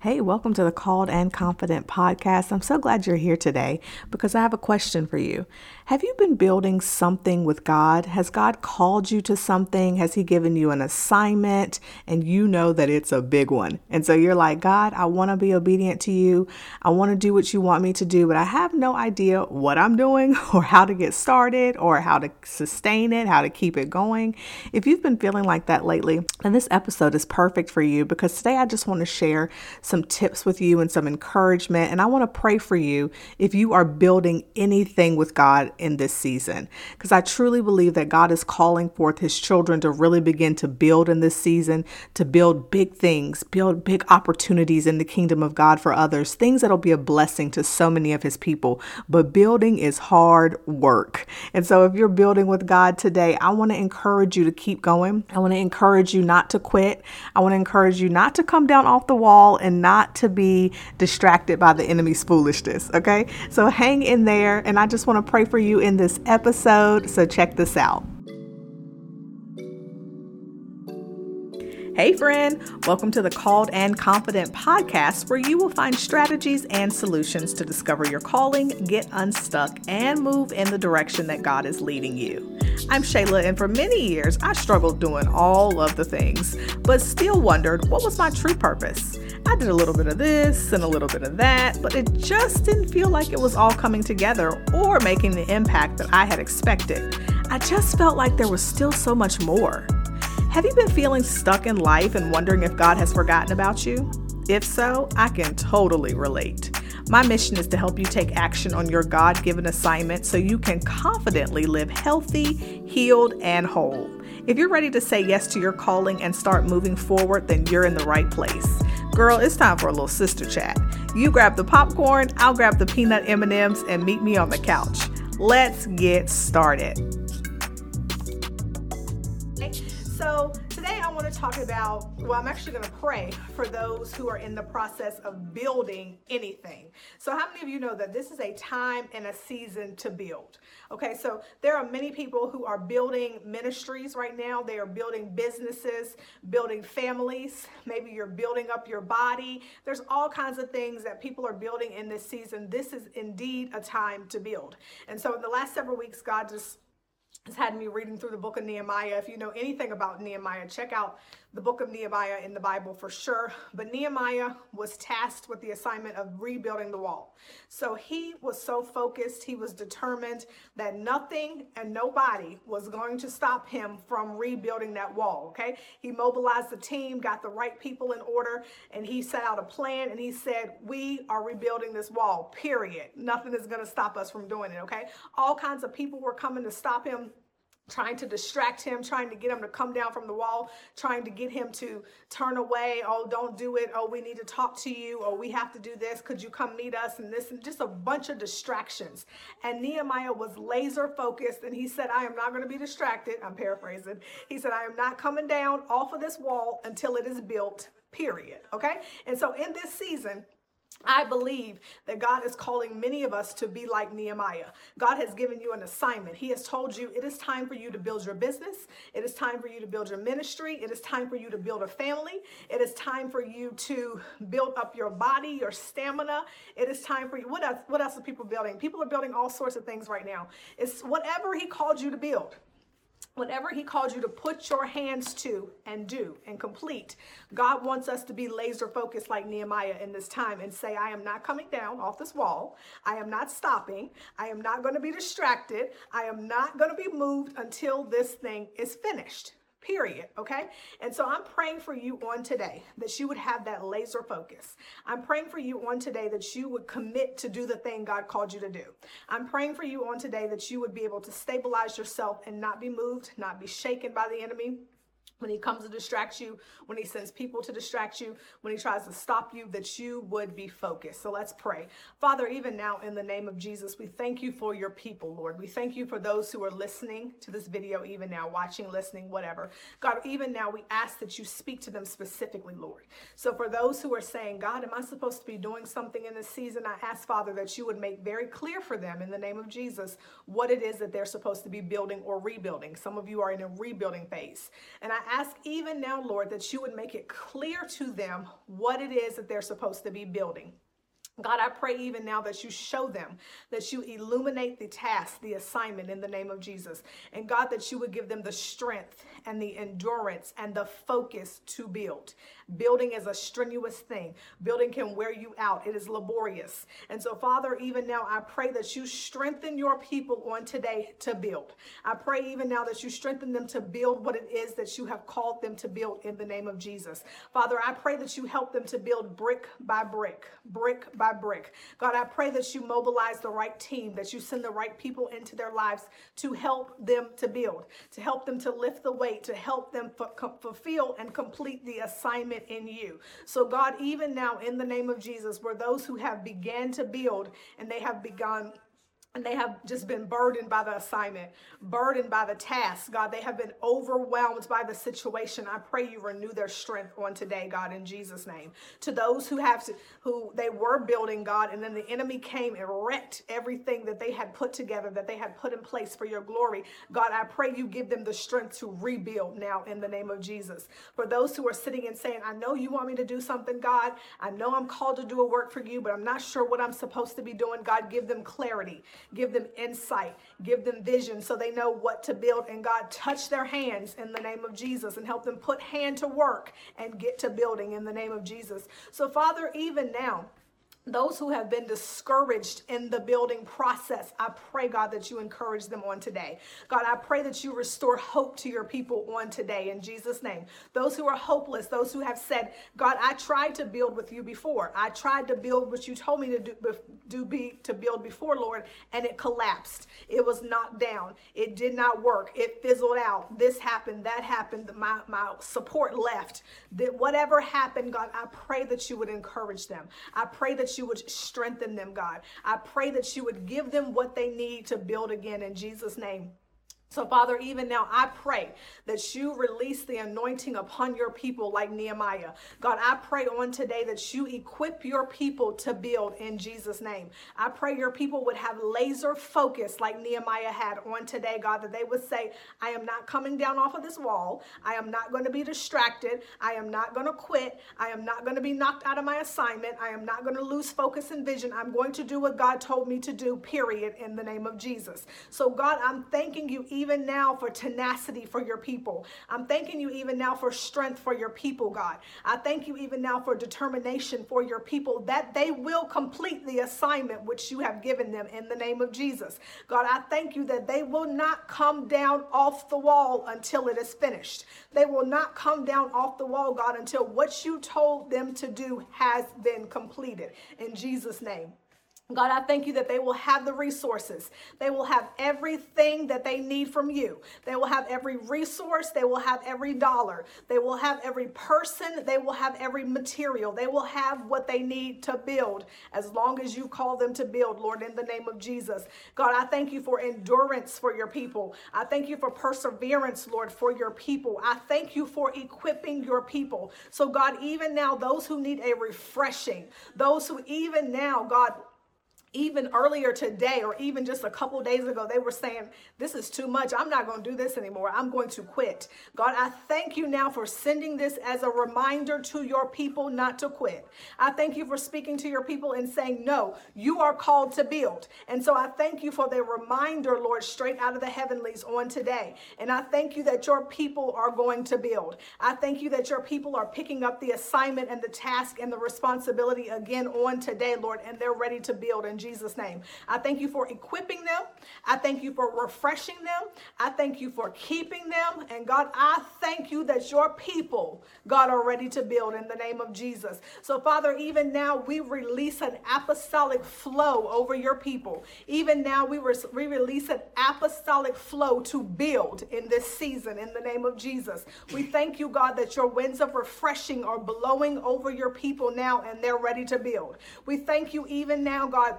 Hey, welcome to the Called and Confident podcast. I'm so glad you're here today because I have a question for you. Have you been building something with God? Has God called you to something? Has He given you an assignment and you know that it's a big one? And so you're like, God, I want to be obedient to you. I want to do what you want me to do, but I have no idea what I'm doing or how to get started or how to sustain it, how to keep it going. If you've been feeling like that lately, then this episode is perfect for you because today I just want to share some tips with you and some encouragement. And I want to pray for you if you are building anything with God in this season, because I truly believe that God is calling forth his children to really begin to build in this season, to build big things, build big opportunities in the kingdom of God for others, things that'll be a blessing to so many of his people. But building is hard work. And so if you're building with God today, I want to encourage you to keep going. I want to encourage you not to quit. I want to encourage you not to come down off the wall and not to be distracted by the enemy's foolishness. Okay. So hang in there. And I just want to pray for you in this episode. So check this out. Hey, friend, welcome to the Called and Confident podcast, where you will find strategies and solutions to discover your calling, get unstuck, and move in the direction that God is leading you. I'm Shayla, and for many years, I struggled doing all of the things, but still wondered what was my true purpose. I did a little bit of this and a little bit of that, but it just didn't feel like it was all coming together or making the impact that I had expected. I just felt like there was still so much more. Have you been feeling stuck in life and wondering if God has forgotten about you? If so, I can totally relate. My mission is to help you take action on your God given assignment so you can confidently live healthy, healed, and whole. If you're ready to say yes to your calling and start moving forward, then you're in the right place. Girl, it's time for a little sister chat. You grab the popcorn, I'll grab the peanut M&Ms and meet me on the couch. Let's get started. So, to talk about, well, I'm actually going to pray for those who are in the process of building anything. So, how many of you know that this is a time and a season to build? Okay, so there are many people who are building ministries right now. They are building businesses, building families. Maybe you're building up your body. There's all kinds of things that people are building in this season. This is indeed a time to build. And so, in the last several weeks, God just has had me reading through the book of Nehemiah. If you know anything about Nehemiah, check out the book of Nehemiah in the Bible for sure. But Nehemiah was tasked with the assignment of rebuilding the wall. So he was so focused, he was determined that nothing and nobody was going to stop him from rebuilding that wall. Okay. He mobilized the team, got the right people in order, and he set out a plan and he said, We are rebuilding this wall, period. Nothing is going to stop us from doing it. Okay. All kinds of people were coming to stop him trying to distract him, trying to get him to come down from the wall, trying to get him to turn away. Oh, don't do it. Oh, we need to talk to you. Oh, we have to do this. Could you come meet us? And this, and just a bunch of distractions. And Nehemiah was laser focused and he said, I am not going to be distracted. I'm paraphrasing. He said, I am not coming down off of this wall until it is built, period. Okay. And so in this season, I believe that God is calling many of us to be like Nehemiah. God has given you an assignment. He has told you it is time for you to build your business. It is time for you to build your ministry. It is time for you to build a family. It is time for you to build up your body, your stamina. It is time for you. What else, what else are people building? People are building all sorts of things right now. It's whatever He called you to build whatever he called you to put your hands to and do and complete god wants us to be laser focused like nehemiah in this time and say i am not coming down off this wall. I am not stopping. I am not going to be distracted. I am not going to be moved until this thing is finished period. Okay. And so I'm praying for you on today that you would have that laser focus. I'm praying for you on today that you would commit to do the thing God called you to do. I'm praying for you on today that you would be able to stabilize yourself and not be moved, not be shaken by the enemy when he comes to distract you, when he sends people to distract you, when he tries to stop you, that you would be focused. So let's pray. Father, even now in the name of Jesus, we thank you for your people, Lord. We thank you for those who are listening to this video, even now, watching, listening, whatever. God, even now, we ask that you speak to them specifically, Lord. So for those who are saying, God, am I supposed to be doing something in this season? I ask, Father, that you would make very clear for them in the name of Jesus what it is that they're supposed to be building or rebuilding. Some of you are in a rebuilding phase. And I I ask even now, Lord, that you would make it clear to them what it is that they're supposed to be building. God, I pray even now that you show them, that you illuminate the task, the assignment in the name of Jesus. And God, that you would give them the strength and the endurance and the focus to build. Building is a strenuous thing. Building can wear you out. It is laborious. And so, Father, even now, I pray that you strengthen your people on today to build. I pray even now that you strengthen them to build what it is that you have called them to build in the name of Jesus. Father, I pray that you help them to build brick by brick, brick by brick. God, I pray that you mobilize the right team, that you send the right people into their lives to help them to build, to help them to lift the weight, to help them f- fulfill and complete the assignment in you. So, God, even now, in the name of Jesus, where those who have began to build and they have begun and they have just been burdened by the assignment, burdened by the task. God, they have been overwhelmed by the situation. I pray you renew their strength on today, God, in Jesus' name. To those who have to, who they were building, God, and then the enemy came and wrecked everything that they had put together, that they had put in place for your glory. God, I pray you give them the strength to rebuild now in the name of Jesus. For those who are sitting and saying, I know you want me to do something, God. I know I'm called to do a work for you, but I'm not sure what I'm supposed to be doing. God, give them clarity give them insight, give them vision so they know what to build. And God, touch their hands in the name of Jesus and help them put hand to work and get to building in the name of Jesus. So, Father, even now, those who have been discouraged in the building process, I pray, God, that you encourage them on today. God, I pray that you restore hope to your people on today in Jesus' name. Those who are hopeless, those who have said, God, I tried to build with you before. I tried to build what you told me to do, do be to build before, Lord, and it collapsed. It was knocked down. It did not work. It fizzled out. This happened, that happened. My, my support left. That whatever happened, God, I pray that you would encourage them. I pray that you would strengthen them, God. I pray that you would give them what they need to build again in Jesus' name. So, Father, even now, I pray that you release the anointing upon your people like Nehemiah. God, I pray on today that you equip your people to build in Jesus' name. I pray your people would have laser focus like Nehemiah had on today, God, that they would say, I am not coming down off of this wall. I am not going to be distracted. I am not going to quit. I am not going to be knocked out of my assignment. I am not going to lose focus and vision. I'm going to do what God told me to do, period, in the name of Jesus. So, God, I'm thanking you even now for tenacity for your people. I'm thanking you even now for strength for your people, God. I thank you even now for determination for your people that they will complete the assignment which you have given them in the name of Jesus. God, I thank you that they will not come down off the wall until it is finished. They will not come down off the wall, God, until what you told them to do has been completed. In Jesus' name. God, I thank you that they will have the resources. They will have everything that they need from you. They will have every resource. They will have every dollar. They will have every person. They will have every material. They will have what they need to build as long as you call them to build, Lord, in the name of Jesus. God, I thank you for endurance for your people. I thank you for perseverance, Lord, for your people. I thank you for equipping your people. So, God, even now, those who need a refreshing, those who even now, God, even earlier today or even just a couple days ago they were saying this is too much. I'm not going to do this anymore. I'm going to quit. God i thank you now for sending this as a reminder to your people not to quit. I thank you for speaking to your people and saying no you are called to build. And so i thank you for the reminder lord straight out of the heavenlies on today. And i thank you that your people are going to build. I thank you that your people are picking up the assignment and the task and the responsibility again on today lord and they're ready to build and Jesus' name. I thank you for equipping them. I thank you for refreshing them. I thank you for keeping them. And God, I thank you that your people, God, are ready to build in the name of Jesus. So, Father, even now we release an apostolic flow over your people. Even now we, re- we release an apostolic flow to build in this season in the name of Jesus. We thank you, God, that your winds of refreshing are blowing over your people now and they're ready to build. We thank you even now, God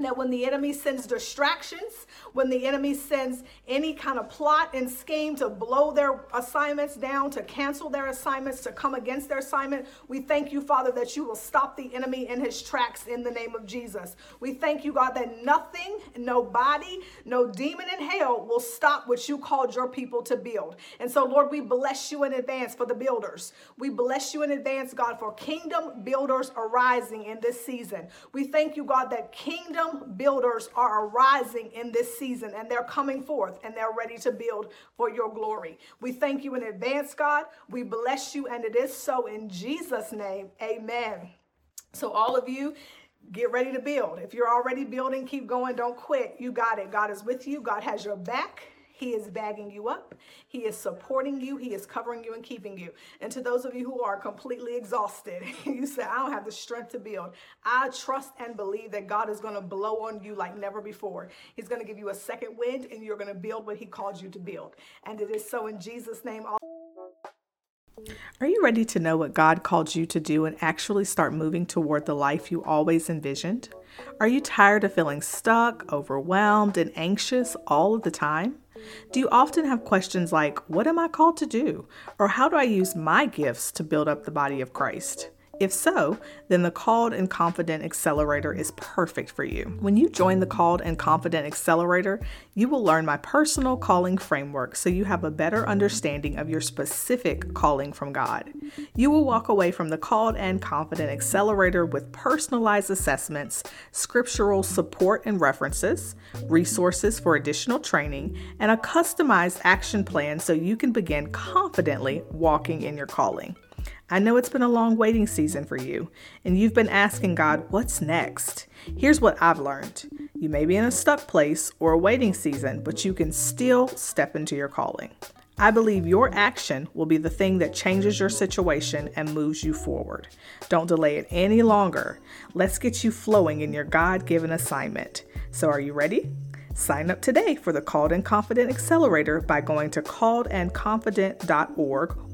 that when the enemy sends distractions, when the enemy sends any kind of plot and scheme to blow their assignments down, to cancel their assignments, to come against their assignment, we thank you, Father, that you will stop the enemy in his tracks in the name of Jesus. We thank you, God, that nothing, nobody, no demon in hell will stop what you called your people to build. And so, Lord, we bless you in advance for the builders. We bless you in advance, God, for kingdom builders arising in this season. We thank you, God, that kingdom builders are arising in this season and they're coming forth and they're ready to build for your glory. We thank you in advance, God. We bless you, and it is so in Jesus' name. Amen. So, all of you, get ready to build. If you're already building, keep going. Don't quit. You got it. God is with you, God has your back. He is bagging you up. He is supporting you. He is covering you and keeping you. And to those of you who are completely exhausted, you say, I don't have the strength to build. I trust and believe that God is going to blow on you like never before. He's going to give you a second wind and you're going to build what He called you to build. And it is so in Jesus' name. Are you ready to know what God called you to do and actually start moving toward the life you always envisioned? Are you tired of feeling stuck, overwhelmed, and anxious all of the time? Do you often have questions like, What am I called to do? Or how do I use my gifts to build up the body of Christ? If so, then the Called and Confident Accelerator is perfect for you. When you join the Called and Confident Accelerator, you will learn my personal calling framework so you have a better understanding of your specific calling from God. You will walk away from the Called and Confident Accelerator with personalized assessments, scriptural support and references, resources for additional training, and a customized action plan so you can begin confidently walking in your calling. I know it's been a long waiting season for you, and you've been asking God, what's next? Here's what I've learned you may be in a stuck place or a waiting season, but you can still step into your calling. I believe your action will be the thing that changes your situation and moves you forward. Don't delay it any longer. Let's get you flowing in your God given assignment. So, are you ready? Sign up today for the Called and Confident Accelerator by going to calledandconfident.org